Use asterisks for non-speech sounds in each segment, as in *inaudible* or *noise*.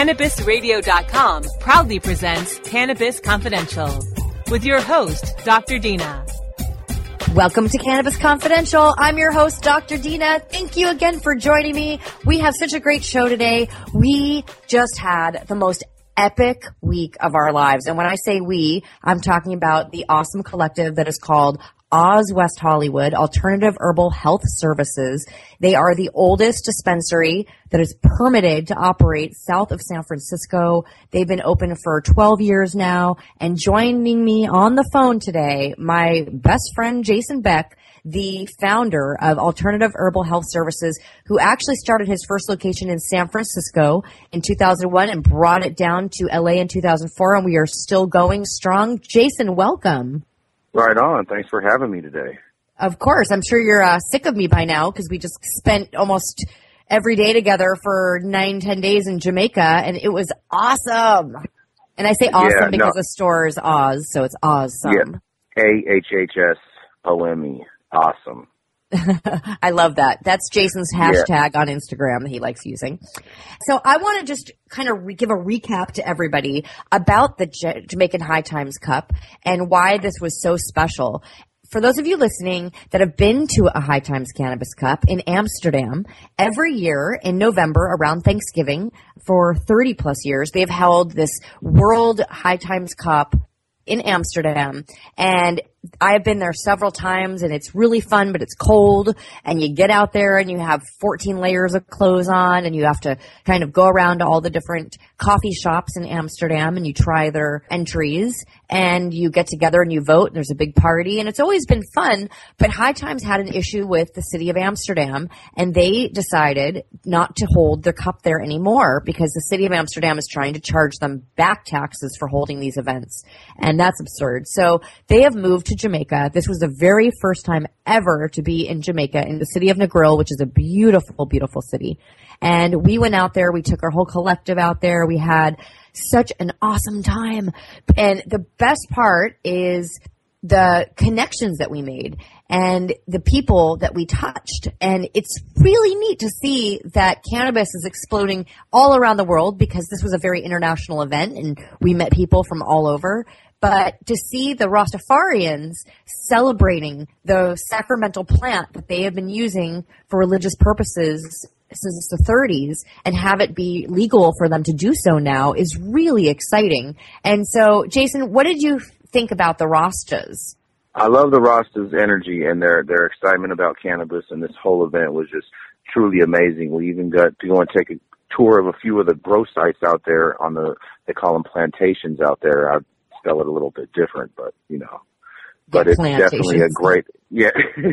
CannabisRadio.com proudly presents Cannabis Confidential with your host, Dr. Dina. Welcome to Cannabis Confidential. I'm your host, Dr. Dina. Thank you again for joining me. We have such a great show today. We just had the most epic week of our lives. And when I say we, I'm talking about the awesome collective that is called Oz West Hollywood Alternative Herbal Health Services. They are the oldest dispensary that is permitted to operate south of San Francisco. They've been open for 12 years now. And joining me on the phone today, my best friend Jason Beck, the founder of Alternative Herbal Health Services, who actually started his first location in San Francisco in 2001 and brought it down to LA in 2004. And we are still going strong. Jason, welcome. Right on. Thanks for having me today. Of course. I'm sure you're uh, sick of me by now because we just spent almost every day together for nine, ten days in Jamaica and it was awesome. And I say awesome Yeah, because no. the store is Oz, so it's awesome. Yeah. A H H S O M E. Awesome. *laughs* I love that. That's Jason's hashtag on Instagram that he likes using. So I want to just kind of re- give a recap to everybody about the J- Jamaican High Times Cup and why this was so special. For those of you listening that have been to a High Times Cannabis Cup in Amsterdam, every year in November around Thanksgiving for 30 plus years, they've held this World High Times Cup in Amsterdam and I have been there several times and it's really fun, but it's cold and you get out there and you have 14 layers of clothes on and you have to kind of go around to all the different coffee shops in Amsterdam and you try their entries and you get together and you vote and there's a big party and it's always been fun, but High Times had an issue with the city of Amsterdam and they decided not to hold their cup there anymore because the city of Amsterdam is trying to charge them back taxes for holding these events. And that's absurd. So they have moved to Jamaica. This was the very first time ever to be in Jamaica in the city of Negril, which is a beautiful, beautiful city. And we went out there. We took our whole collective out there. We had such an awesome time. And the best part is the connections that we made and the people that we touched. And it's really neat to see that cannabis is exploding all around the world because this was a very international event and we met people from all over. But to see the Rastafarians celebrating the sacramental plant that they have been using for religious purposes since the 30s and have it be legal for them to do so now is really exciting. And so, Jason, what did you think about the Rastas? I love the Rastas' energy and their their excitement about cannabis, and this whole event was just truly amazing. We even got to go and take a tour of a few of the grow sites out there on the they call them plantations out there. I spell it a little bit different, but you know, but it's definitely a great yeah. *laughs*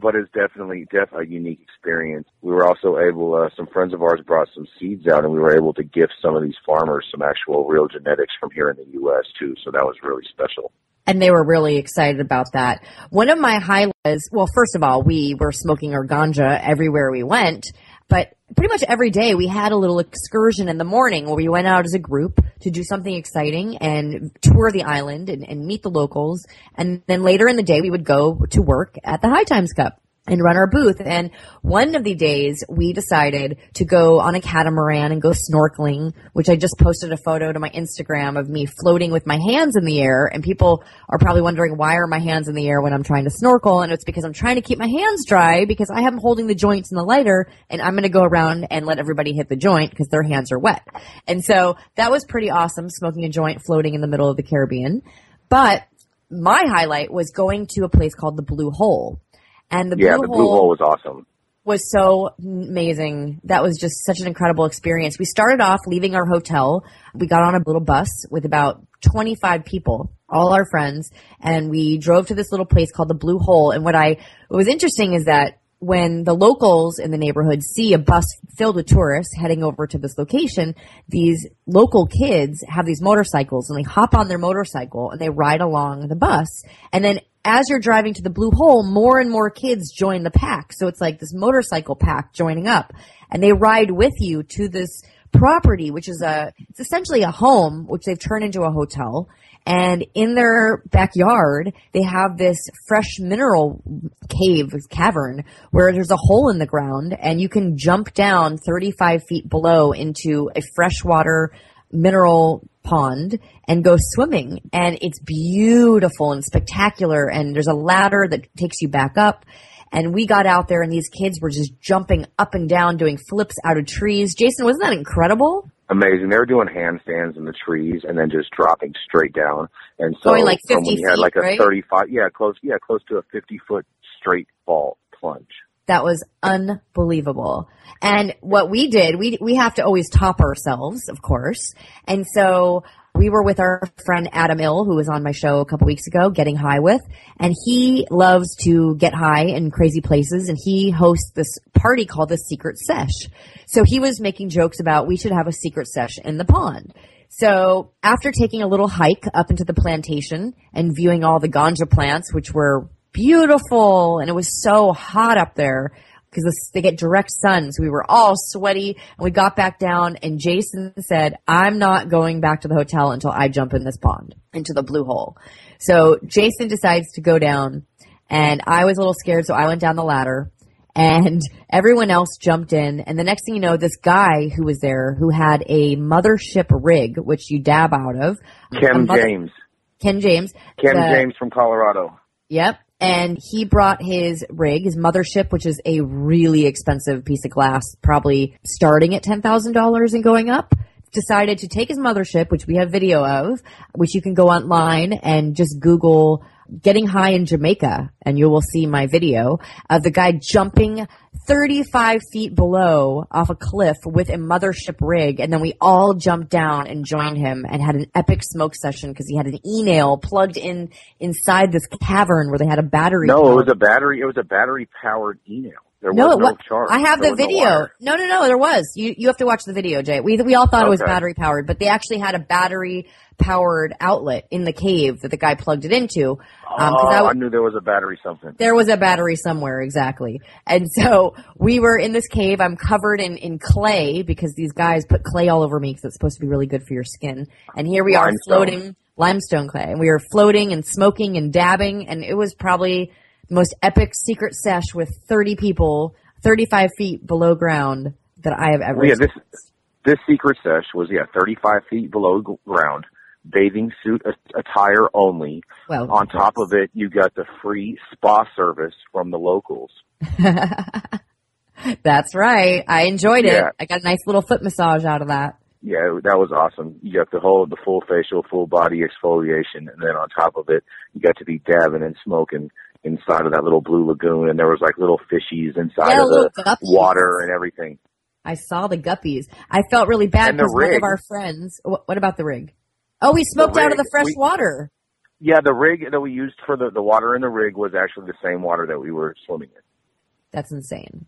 but it's definitely def a unique experience. We were also able. Uh, some friends of ours brought some seeds out, and we were able to gift some of these farmers some actual real genetics from here in the U.S. too. So that was really special. and they were really excited about that. One of my highlights, well, first of all, we were smoking our ganja everywhere we went, but pretty much every day we had a little excursion in the morning where we went out as a group to do something exciting and tour the island and, and meet the locals. And then later in the day we would go to work at the High Times Cup and run our booth. And one of the days we decided to go on a catamaran and go snorkeling, which I just posted a photo to my Instagram of me floating with my hands in the air. And people are probably wondering why are my hands in the air when I'm trying to snorkel? And it's because I'm trying to keep my hands dry because I them holding the joints in the lighter and I'm going to go around and let everybody hit the joint because their hands are wet. And so that was pretty awesome smoking a joint floating in the middle of the Caribbean. But my highlight was going to a place called the Blue Hole. And the yeah, Blue the blue hole was awesome. was so amazing. That was just such an incredible experience. We started off leaving our hotel. We got on a little bus with about 25 people, all our friends, and we drove to this little place called the Blue Hole. And what I, what was interesting is that when the locals in the neighborhood see a bus filled with tourists heading over to this location, these local kids have these motorcycles and they hop on their motorcycle and they ride along the bus. And then as you're driving to the blue hole, more and more kids join the pack. So it's like this motorcycle pack joining up and they ride with you to this property, which is a, it's essentially a home, which they've turned into a hotel. And in their backyard, they have this fresh mineral cave, cavern, where there's a hole in the ground and you can jump down 35 feet below into a freshwater mineral pond and go swimming. And it's beautiful and spectacular. And there's a ladder that takes you back up. And we got out there and these kids were just jumping up and down, doing flips out of trees. Jason, wasn't that incredible? Amazing. They were doing handstands in the trees and then just dropping straight down. And so Going like from 50 when you had like a right? 35, yeah, close, yeah, close to a 50 foot straight fall plunge. That was unbelievable. And what we did, we we have to always top ourselves, of course. And so we were with our friend Adam Hill, who was on my show a couple weeks ago, Getting High With, and he loves to get high in crazy places, and he hosts this party called the Secret Sesh. So he was making jokes about we should have a secret sesh in the pond. So after taking a little hike up into the plantation and viewing all the ganja plants, which were beautiful, and it was so hot up there because they get direct sun. So we were all sweaty and we got back down and Jason said, I'm not going back to the hotel until I jump in this pond into the blue hole. So Jason decides to go down and I was a little scared. So I went down the ladder and everyone else jumped in. And the next thing you know, this guy who was there who had a mothership rig, which you dab out of. Ken mother- James. Ken James. Ken the- James from Colorado. Yep. And he brought his rig, his mothership, which is a really expensive piece of glass, probably starting at $10,000 and going up. Decided to take his mothership, which we have video of, which you can go online and just Google getting high in Jamaica and you will see my video of the guy jumping 35 feet below off a cliff with a mothership rig. And then we all jumped down and joined him and had an epic smoke session because he had an e-nail plugged in inside this cavern where they had a battery. No, it was a battery. It was a battery powered e-nail. There no, was no wa- charge. I have There the was no video. No, no, no, there was. You you have to watch the video, Jay. We we all thought it was battery powered, but they actually had a battery powered outlet in the cave that the guy plugged it into. Um, oh, I I, w- knew there was a battery something. there was a battery somewhere exactly and so we were in this cave i'm covered in, in clay because these guys put clay all over me because it's supposed to be really good for your skin and here we are floating limestone clay and we were floating and smoking and dabbing and it was probably most epic secret sesh with 30 people 35 feet below ground that i have ever Well, yeah, this this secret sesh was yeah 35 feet below ground, bathing suit attire only. well On top of it, you got the free spa service from the locals. *laughs* that's right i enjoyed it Yeah. i got a nice little foot massage out of that Yeah, that was awesome. You got the whole, the full facial, full body exfoliation, and then on top of it, you got to be dabbing and smoking inside of that little blue lagoon, and there was like little fishies inside Yeah, of the water and everything. I saw the guppies. I felt really bad because one of our friends. What, about the rig? Oh, we smoked out of the fresh we- water. Yeah, the rig that we used for the the water in the rig was actually the same water that we were swimming in, That's insane.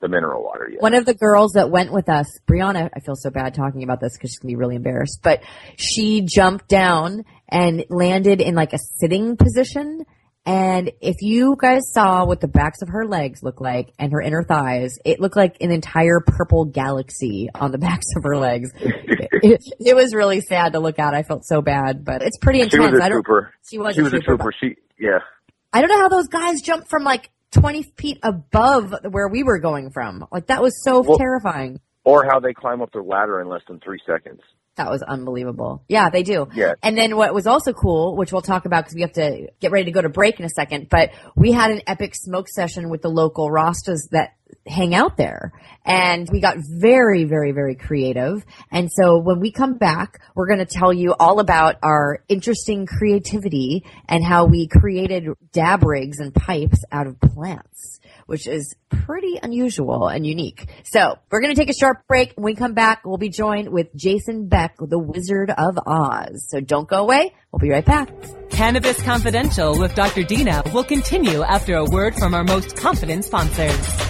the mineral water. Yeah. One of the girls that went with us, Brianna, I feel so bad talking about this because she's gonna be really embarrassed, but she jumped down and landed in like a sitting position. And if you guys saw what the backs of her legs look like and her inner thighs, it looked like an entire purple galaxy on the *laughs* backs of her legs. it, it was really sad to look at. I felt so bad, but it's pretty intense. she was a trooper. She was She a was a trooper, trooper. She yeah. I don't know how those guys jumped from like 20 feet above where we were going from. Like that was so Well- terrifying. Or how they climb up the ladder in less than three seconds. That was unbelievable. Yeah, they do. Yeah. And then what was also cool, which we'll talk about because we have to get ready to go to break in a second, but we had an epic smoke session with the local Rastas that hang out there. And we got very, very, very creative. And so when we come back, we're going to tell you all about our interesting creativity and how we created dab rigs and pipes out of plants. Which is pretty unusual and unique. So we're going to take a short break. When we come back, we'll be joined with Jason Beck, the Wizard of Oz. So don't go away. We'll be right back. Cannabis Confidential with Dr. Dina will continue after a word from our most confident sponsors.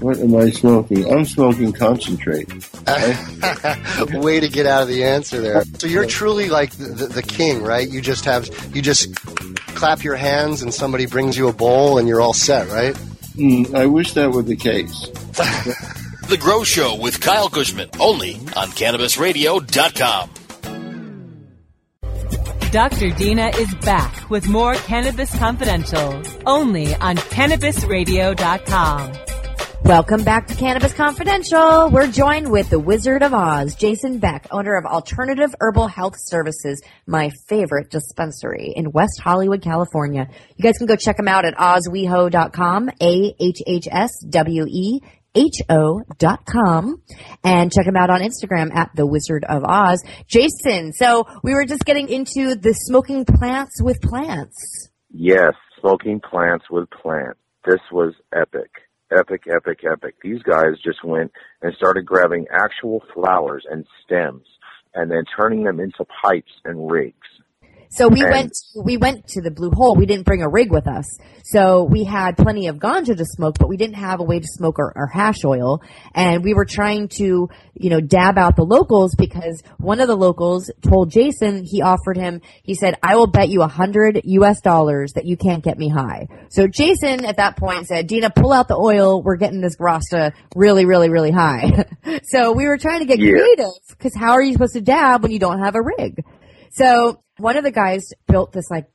What am I smoking? I'm smoking concentrate. *laughs* Way to get out of the answer there. So you're truly like the, the, the, king, right? You just have you just clap your hands and somebody brings you a bowl and you're all set, right? Mm, I wish that were the case. *laughs* the Grow Show with Kyle Kushman, only on CannabisRadio.com. Dr. Dina is back with more Cannabis Confidential, only on CannabisRadio.com. Welcome back to Cannabis Confidential. We're joined with the Wizard of Oz, Jason Beck, owner of Alternative Herbal Health Services, my favorite dispensary in West Hollywood, California. You guys can go check him out at ozweho.com, dot com and check him out on Instagram at the Wizard of Oz. Jason, so we were just getting into the smoking plants with plants. Yes, smoking plants with plants. This was epic epic, epic, epic. These guys just went and started grabbing actual flowers and stems and then turning them into pipes and rigs. So we went we went to the blue hole. We didn't bring a rig with us. So we had plenty of ganja to smoke, but we didn't have a way to smoke our, our, hash oil. And we were trying to, you know, dab out the locals because one of the locals told Jason he offered him, he said, I will bet you a hundred US dollars that you can't get me high. So Jason at that point said, Dina, pull out the oil. We're getting this Rasta really, really, really high. *laughs* so we were trying to get yeah. creative because how are you supposed to dab when you don't have a rig? So one of the guys built this like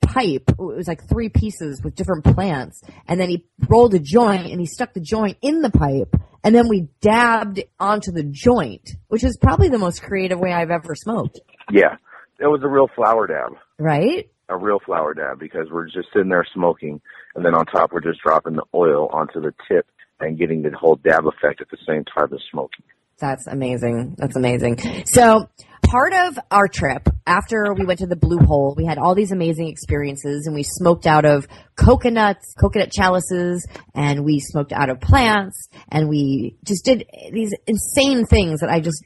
pipe. It was like three pieces with different plants. And then he rolled a joint and he stuck the joint in the pipe. And then we dabbed onto the joint, which is probably the most creative way I've ever smoked. Yeah. It was a real flower dab. Right? A real flower dab because we're just sitting there smoking and then on top we're just dropping the oil onto the tip and getting the whole dab effect at the same time as smoking. That's amazing. That's amazing. So part of our trip after we went to the blue hole, we had all these amazing experiences and we smoked out of coconuts, coconut chalices, and we smoked out of plants and we just did these insane things that I just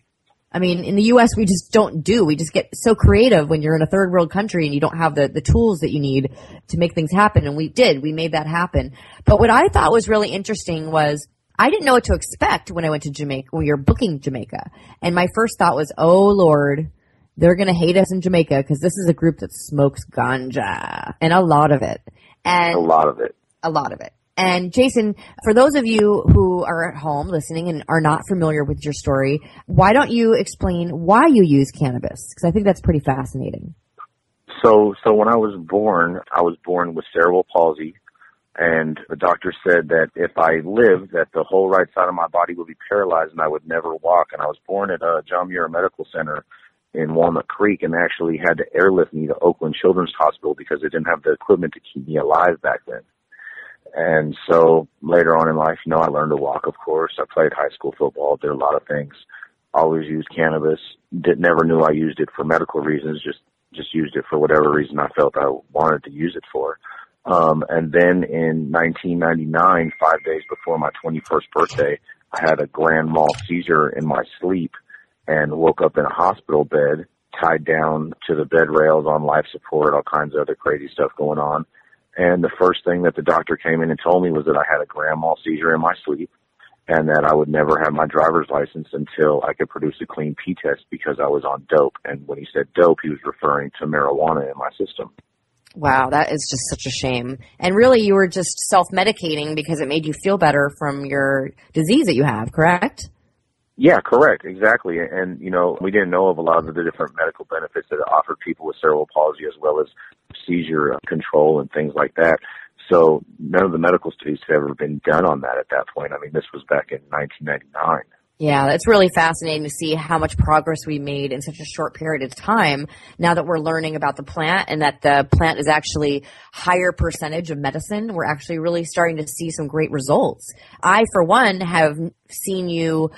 I mean, in the U.S., we just don't do. We just get so creative when you're in a third world country and you don't have the, the tools that you need to make things happen. And we did. We made that happen. But what I thought was really interesting was I didn't know what to expect when I went to Jamaica, when were booking Jamaica. And my first thought was, oh Lord, they're going to hate us in Jamaica because this is a group that smokes ganja and a lot of it. And a lot of it. A lot of it. And Jason, for those of you who are at home listening and are not familiar with your story, why don't you explain why you use cannabis? Because I think that's pretty fascinating. So, so when I was born, I was born with cerebral palsy and the doctor said that if I lived, that the whole right side of my body would be paralyzed and I would never walk. And I was born at uh, John Muir Medical Center in Walnut Creek and actually had to airlift me to Oakland Children's Hospital because they didn't have the equipment to keep me alive back then. And so later on in life, you know, I learned to walk, of course. I played high school football, did a lot of things. Always used cannabis. Did never knew I used it for medical reasons. Just just used it for whatever reason I felt I wanted to use it for. Um, and then in 1999, five days before my 21st birthday, I had a grand mal seizure in my sleep and woke up in a hospital bed, tied down to the bed rails on life support, all kinds of other crazy stuff going on. And the first thing that the doctor came in and told me was that I had a grand mal seizure in my sleep and that I would never have my driver's license until I could produce a clean P test because I was on dope. And when he said dope, he was referring to marijuana in my system. Wow, that is just such a shame. And really, you were just self medicating because it made you feel better from your disease that you have, correct? Yeah, correct, exactly. And you know, we didn't know of a lot of the different medical benefits that it offered people with cerebral palsy, as well as seizure control and things like that. So none of the medical studies had ever been done on that at that point. I mean, this was back in 1999. Yeah, it's really fascinating to see how much progress we made in such a short period of time now that we're learning about the plant and that the plant is actually higher percentage of medicine. We're actually really starting to see some great results. I, for one, have seen you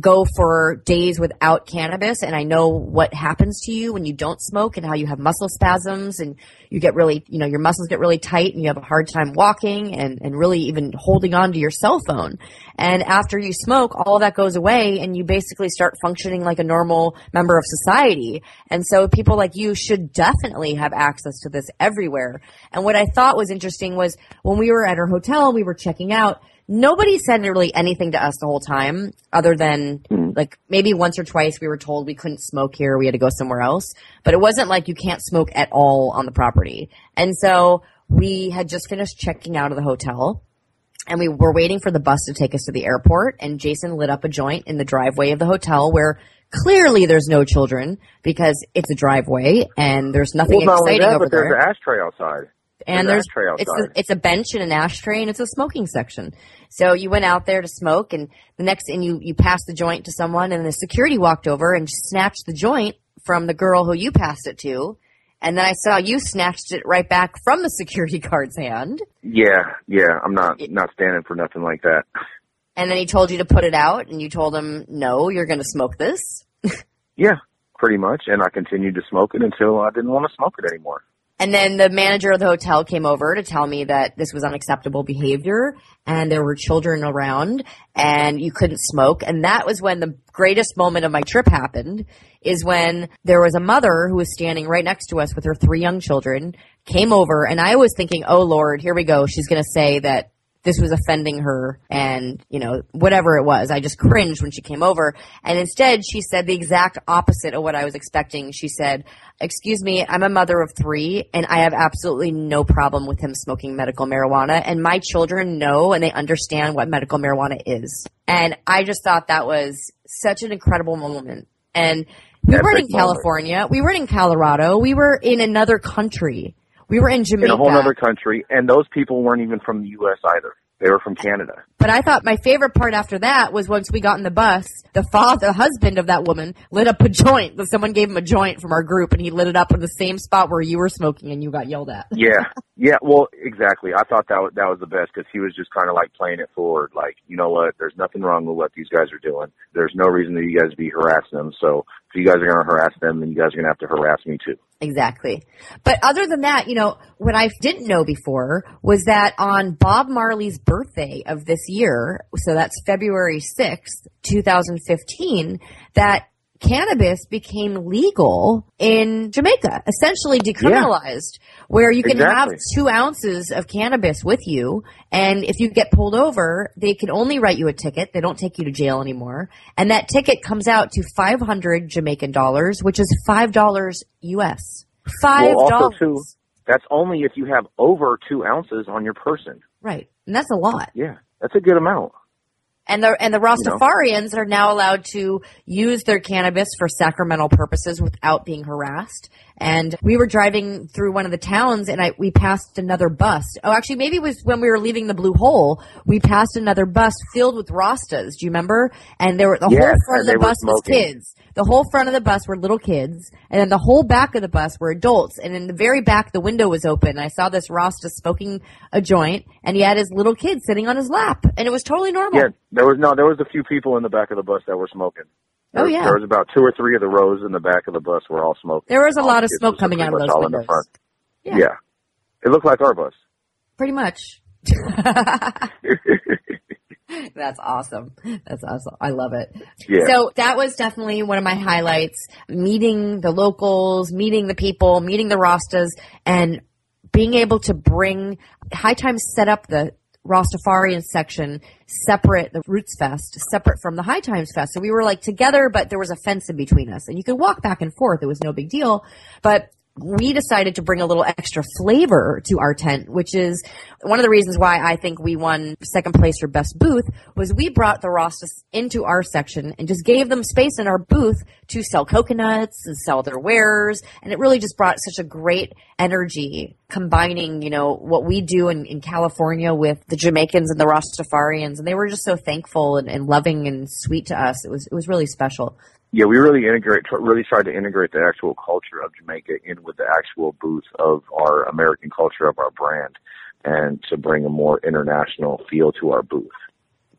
go for days without cannabis and I know what happens to you when you don't smoke and how you have muscle spasms and you get really, you know, your muscles get really tight and you have a hard time walking and, and really even holding on to your cell phone. And after you smoke, all that goes away and you basically start functioning like a normal member of society. And so people like you should definitely have access to this everywhere. And what I thought was interesting was when we were at our hotel, we were checking out, nobody said really anything to us the whole time other than hmm. like maybe once or twice we were told we couldn't smoke here we had to go somewhere else. But it wasn't like you can't smoke at all on the property. And so we had just finished checking out of the hotel and we were waiting for the bus to take us to the airport and jason lit up a joint in the driveway of the hotel where clearly there's no children because it's a driveway and there's nothing well, exciting that, over but there's there. an ashtray outside. And There's there's it's a, it's a bench and an ashtray and it's a smoking section. So you went out there to smoke and the next and you you passed the joint to someone and the security walked over and snatched the joint from the girl who you passed it to. And then I saw you snatched it right back from the security *laughs* guard's hand. Yeah, yeah. I'm not not standing for nothing like that. And then he told you to put it out and you told him, no, you're going to smoke this. *laughs* Yeah, pretty much. And I continued to smoke it until I didn't want to smoke it anymore. And then the manager of the hotel came over to tell me that this was unacceptable behavior and there were children around and you couldn't smoke. And that was when the greatest moment of my trip happened is when there was a mother who was standing right next to us with her three young children, came over and I was thinking, oh Lord, here we go. She's going to say that this was offending her and, you know, whatever it was. I just cringed when she came over. And instead, she said the exact opposite of what I was expecting. She said, excuse me, I'm a mother of three and I have absolutely no problem with him smoking medical marijuana. And my children know and they understand what medical marijuana is. And I just thought that was such an incredible moment. And we weren't in moment. California. We weren't in Colorado. We were in another country. We were in Jamaica. In a whole other country, and those people weren't even from the U.S. either. They were from Canada. But I thought my favorite part after that was once we got in the bus, the father, the husband of that woman lit up a joint. *laughs* Someone gave him a joint from our group and he lit it up in the same spot where you were smoking and you got yelled at. *laughs* Yeah, yeah. Well, exactly. I thought that was, that was the best because he was just kind of like playing it forward. Like, you know what? There's nothing wrong with what these guys are doing. There's no reason that you guys be harassing them. So if you guys are going to harass them, then you guys are going to have to harass me too. Exactly. But other than that, you know, what I didn't know before was that on Bob Marley's birthday of this year, so that's February 6th, 2015, that cannabis became legal in Jamaica, essentially decriminalized, where you can have two ounces of cannabis with you. And if you get pulled over, they can only write you a ticket. They don't take you to jail anymore. And that ticket comes out to 500 Jamaican dollars, which is $5 US. Five Well, dollars. also too, that's only if you have over two ounces on your person. Right. And that's a lot. Yeah, that's a good amount. And the and the know. Rastafarians are now allowed to use their cannabis for sacramental purposes without being harassed. And we were driving through one of the towns and I, we passed another bus. Oh, actually, maybe it was when we were leaving the Blue Hole, we passed another bus filled with Rastas. Do you remember? And there were, the Yes, whole front of the bus was kids. The whole front of the bus were little kids, and then the whole back of the bus were adults. And in the very back, the window was open. I saw this Rasta smoking a joint, and he had his little kid sitting on his lap, and it was totally normal. Yeah, there was no, there was a few people in the back of the bus that were smoking. Oh, There- yeah. There was about two or three of the rows in the back of the bus were all smoking. There was a lot of smoke coming out of those all in the windows. front. Yeah. Yeah. It looked like our bus. Pretty much. *laughs* That's awesome. That's awesome. I love it. Yeah. So that was definitely one of my highlights. Meeting the locals, meeting the people, meeting the Rastas, and being able to bring High Times set up the Rastafarian section separate, the Roots Fest separate from the High Times Fest. So we were like together, but there was a fence in between us, and you could walk back and forth. It was no big deal, but we decided to bring a little extra flavor to our tent, which is one of the reasons why I think we won second place for best booth was we brought the Rastas into our section and just gave them space in our booth to sell coconuts and sell their wares. And it really just brought such a great energy combining, you know, what we do in, in California with the Jamaicans and the Rastafarians. And they were just so thankful and, and loving and sweet to us. It was, it was really special. Yeah, we really integrate, really tried to integrate the actual culture of Jamaica in with the actual booth of our American culture of our brand, and to bring a more international feel to our booth.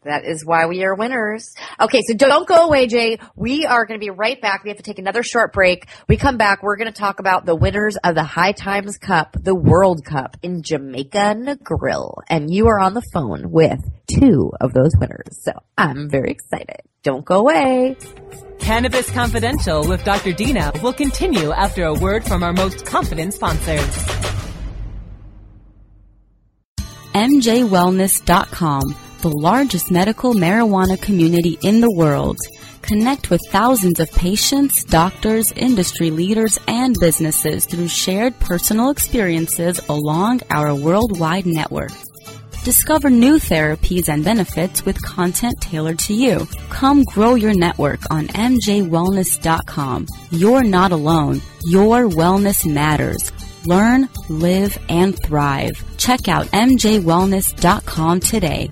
That is why we are winners. Okay, so don't go away, Jay. We are going to be right back. We have to take another short break. We come back. We're going to talk about the winners of the High Times Cup, the World Cup in Jamaica Negril. And you are on the phone with two of those winners. So I'm very excited. Don't go away. Cannabis Confidential with Dr. Dina will continue after a word from our most confident sponsors. MJWellness.com, the largest medical marijuana community in the world. Connect with thousands of patients, doctors, industry leaders, and businesses through shared personal experiences along our worldwide network. Discover new therapies and benefits with content tailored to you. Come grow your network on MJWellness.com. You're not alone. Your wellness matters. Learn, live, and thrive. Check out MJWellness.com today.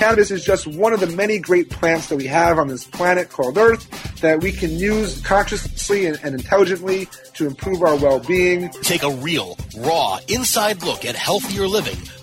Cannabis is just one of the many great plants that we have on this planet called Earth that we can use consciously and, and intelligently to improve our well-being. Take a real, raw, inside look at healthier living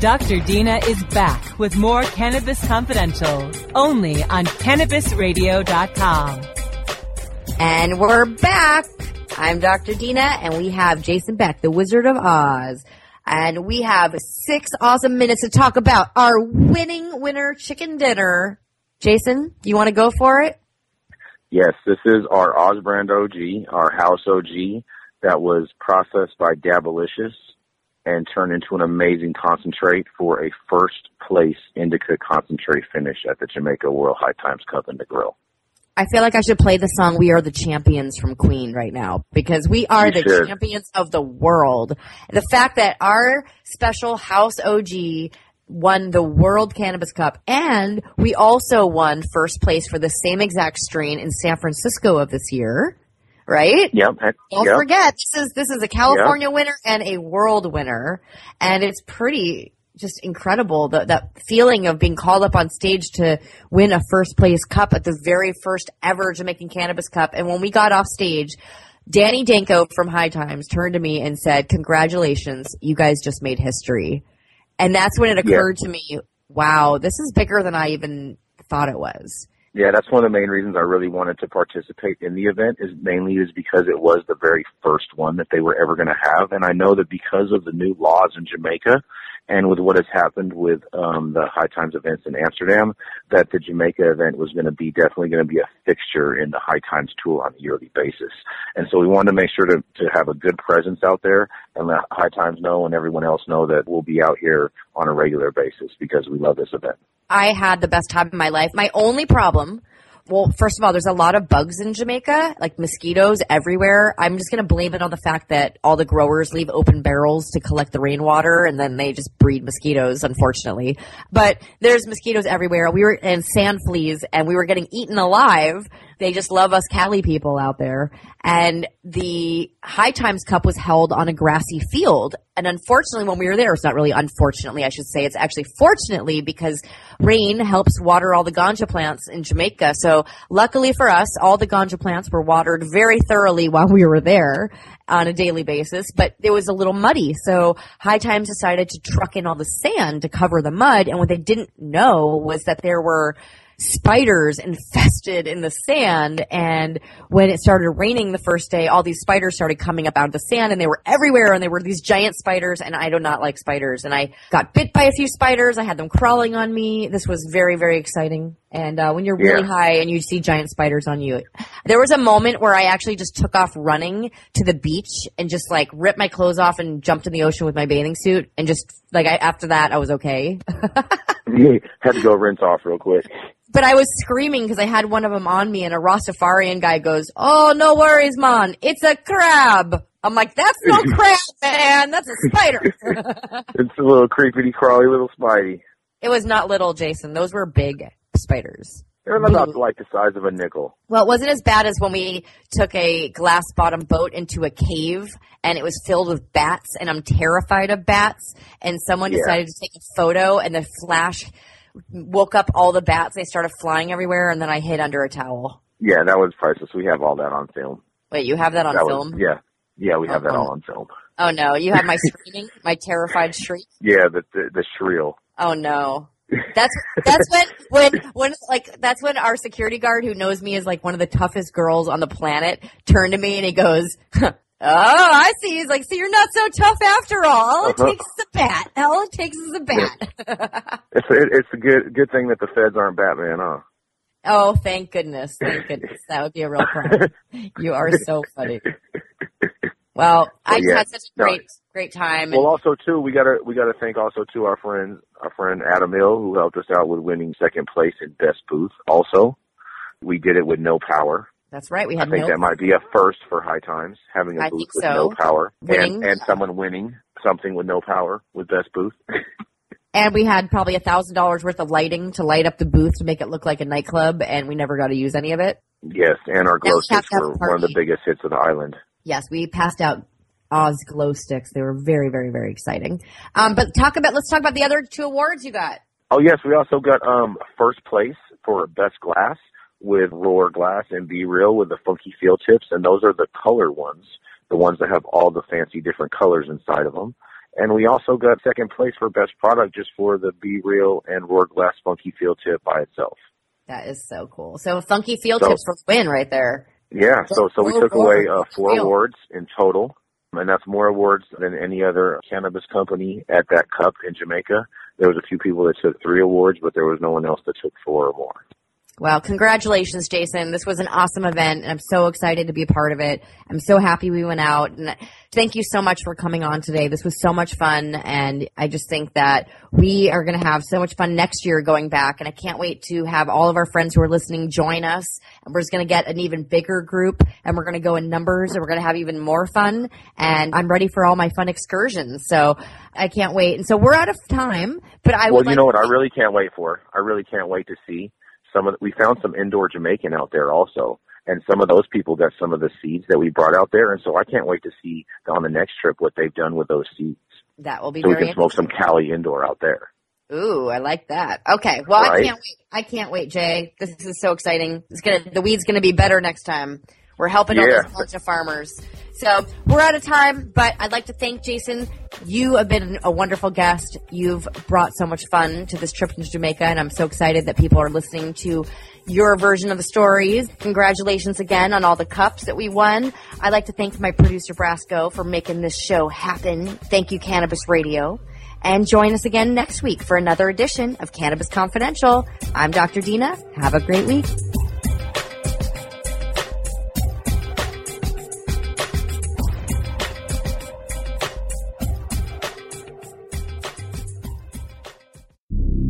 Dr. Dina is back with more Cannabis Confidential, only on CannabisRadio.com. And we're back. I'm Dr. Dina, and we have Jason Beck, the Wizard of Oz. And we have six awesome minutes to talk about our winning winner chicken dinner. Jason, you want to go for it? Yes, this is our Oz brand OG, our house OG that was processed by Dabalicious and turned into an amazing concentrate for a first place indica concentrate finish at the Jamaica World High Times Cup in Negril. I feel like I should play the song "We Are the Champions" from Queen right now because we are You the should. champions of the world. The fact that our special house OG won the World Cannabis Cup and we also won first place for the same exact strain in San Francisco of this year, right? Yep. Don't yep. forget, this is this is a California winner and a world winner, and it's pretty just incredible the, that feeling of being called up on stage to win a first place cup at the very first ever Jamaican Cannabis Cup. And when we got off stage, Danny Danko from High Times turned to me and said, "Congratulations, you guys just made history." And that's when it occurred to me, "Wow, this is bigger than I even thought it was." Yeah, that's one of the main reasons I really wanted to participate in the event is mainly is because it was the very first one that they were ever going to have. And I know that because of the new laws in Jamaica and with what has happened with um, the High Times events in Amsterdam, that the Jamaica event was going to be definitely going to be a fixture in the High Times tour on a yearly basis. And so we wanted to make sure to, to have a good presence out there and let High Times know and everyone else know that we'll be out here on a regular basis because we love this event. I had the best time of my life. My only problem, well, first of all, there's a lot of bugs in Jamaica, like mosquitoes everywhere. I'm just going to blame it on the fact that all the growers leave open barrels to collect the rainwater and then they just breed mosquitoes, unfortunately. But there's mosquitoes everywhere. We were in sand fleas and we were getting eaten alive. They just love us Cali people out there. And the High Times Cup was held on a grassy field. And unfortunately, when we were there, it's not really unfortunately, I should say, it's actually fortunately because rain helps water all the ganja plants in Jamaica. So luckily for us, all the ganja plants were watered very thoroughly *laughs* while we were there on a daily basis, but it was a little muddy. So High Times decided to truck in all the sand to cover the mud. And what they didn't know was that there were spiders infested in the sand. And when it started raining the first day, all these spiders started coming up out of the sand and they were everywhere and they were these giant spiders. And I do not like spiders. And I got bit by a few spiders. I had them crawling on me. This was very, very exciting. And uh, when you're really Yeah. high and you see giant spiders on you, there was a moment where I actually just took off running to the beach and just like ripped my clothes off and jumped in the ocean with my bathing suit. And just like I, after that, I was okay. *laughs* *laughs* Had to go rinse off real quick. but I was screaming because I had one of them on me, and a Rastafarian guy goes, "Oh, no worries, man, it's a crab." I'm like, "That's no *laughs* crab, man. That's a spider." It's a little creepy crawly little spidey. it was not little, Jason. Those were big spiders. They're about like the size of a nickel. Well, it wasn't as bad as when we took a glass bottom boat into a cave and it was filled with bats, and I'm terrified of bats. And someone Yeah. decided to take a photo, and the flash woke up all the bats. They started flying everywhere, and then I hid under a towel. Yeah, that was priceless. We have all that on film. Wait, you have that on that film? Was, yeah, yeah, we have that Oh. all on film. Oh no, you have my screaming, my terrified shriek. *laughs* Yeah, the the, the shrill. Oh no. That's that's when when when like that's when our security guard who knows me as like one of the toughest girls on the planet turned to me and he goes, "Oh, I see." He's like, "So you're not so tough after all. All it Uh-huh. takes is a bat. All it takes is a bat." *laughs* It's a, it's a good good thing that the feds aren't Batman, huh? oh, thank goodness, thank goodness. That would be a real crime. *laughs* You are so funny. *laughs* Well, I yeah, had such a great great time. Well, also too, we gotta we gotta thank also to our friend our friend Adam Hill who helped us out with winning second place in best booth. Also, we did it with no power. That's right. We had. I think no that might be a first for High Times having a I booth with so. no power Winning. and and someone winning something with no power with best booth. *laughs* And we had probably a thousand dollars worth of lighting to light up the booth to make it look like a nightclub, and we never got to use any of it. yes, and our glow sticks were one of the biggest hits of the island. Yes, we passed out Oz glow sticks. They were very, very, very exciting. Um, but talk about let's talk about the other two awards you got. Oh yes, we also got um first place for best glass with Roar Glass and Be Real with the funky field tips, and those are the color ones, the ones that have all the fancy different colors inside of them. And we also got second place for best product just for the Be Real and Roar Glass funky field tip by itself. That is so cool. So funky field So- tips for win right there. Yeah, so so we took away uh, four awards in total, and that's more awards than any other cannabis company at that cup in Jamaica. There was a few people that took three awards, but there was no one else that took four or more. Well, congratulations, Jason. This was an awesome event, and I'm so excited to be a part of it. I'm so happy we went out, and thank you so much for coming on today. This was so much fun, and I just think that we are going to have so much fun next year going back, and I can't wait to have all of our friends who are listening join us. And we're just going to get an even bigger group, and we're going to go in numbers, and we're going to have even more fun. And I'm ready for all my fun excursions, so I can't wait. And so we're out of time, but I well, would you like know what? I really can't wait for. I really can't wait to see some of. We found some indoor Jamaican out there also, and some of those people got some of the seeds that we brought out there, and so I can't wait to see on the next trip what they've done with those seeds, that will be so we can smoke some Cali indoor out there. Ooh, I like that. Okay, well, I can't wait. I can't wait, Jay. This is so exciting. It's gonna the weed's gonna be better next time. We're helping all Yeah. those bunch of farmers. So we're out of time, but I'd like to thank Jason. You have been a wonderful guest. You've brought so much fun to this trip to Jamaica, and I'm so excited that people are listening to your version of the stories. Congratulations again on all the cups that we won. I'd like to thank my producer Brasco for making this show happen. Thank you, Cannabis Radio. And join us again next week for another edition of Cannabis Confidential. I'm Dr. Dina. Have a great week.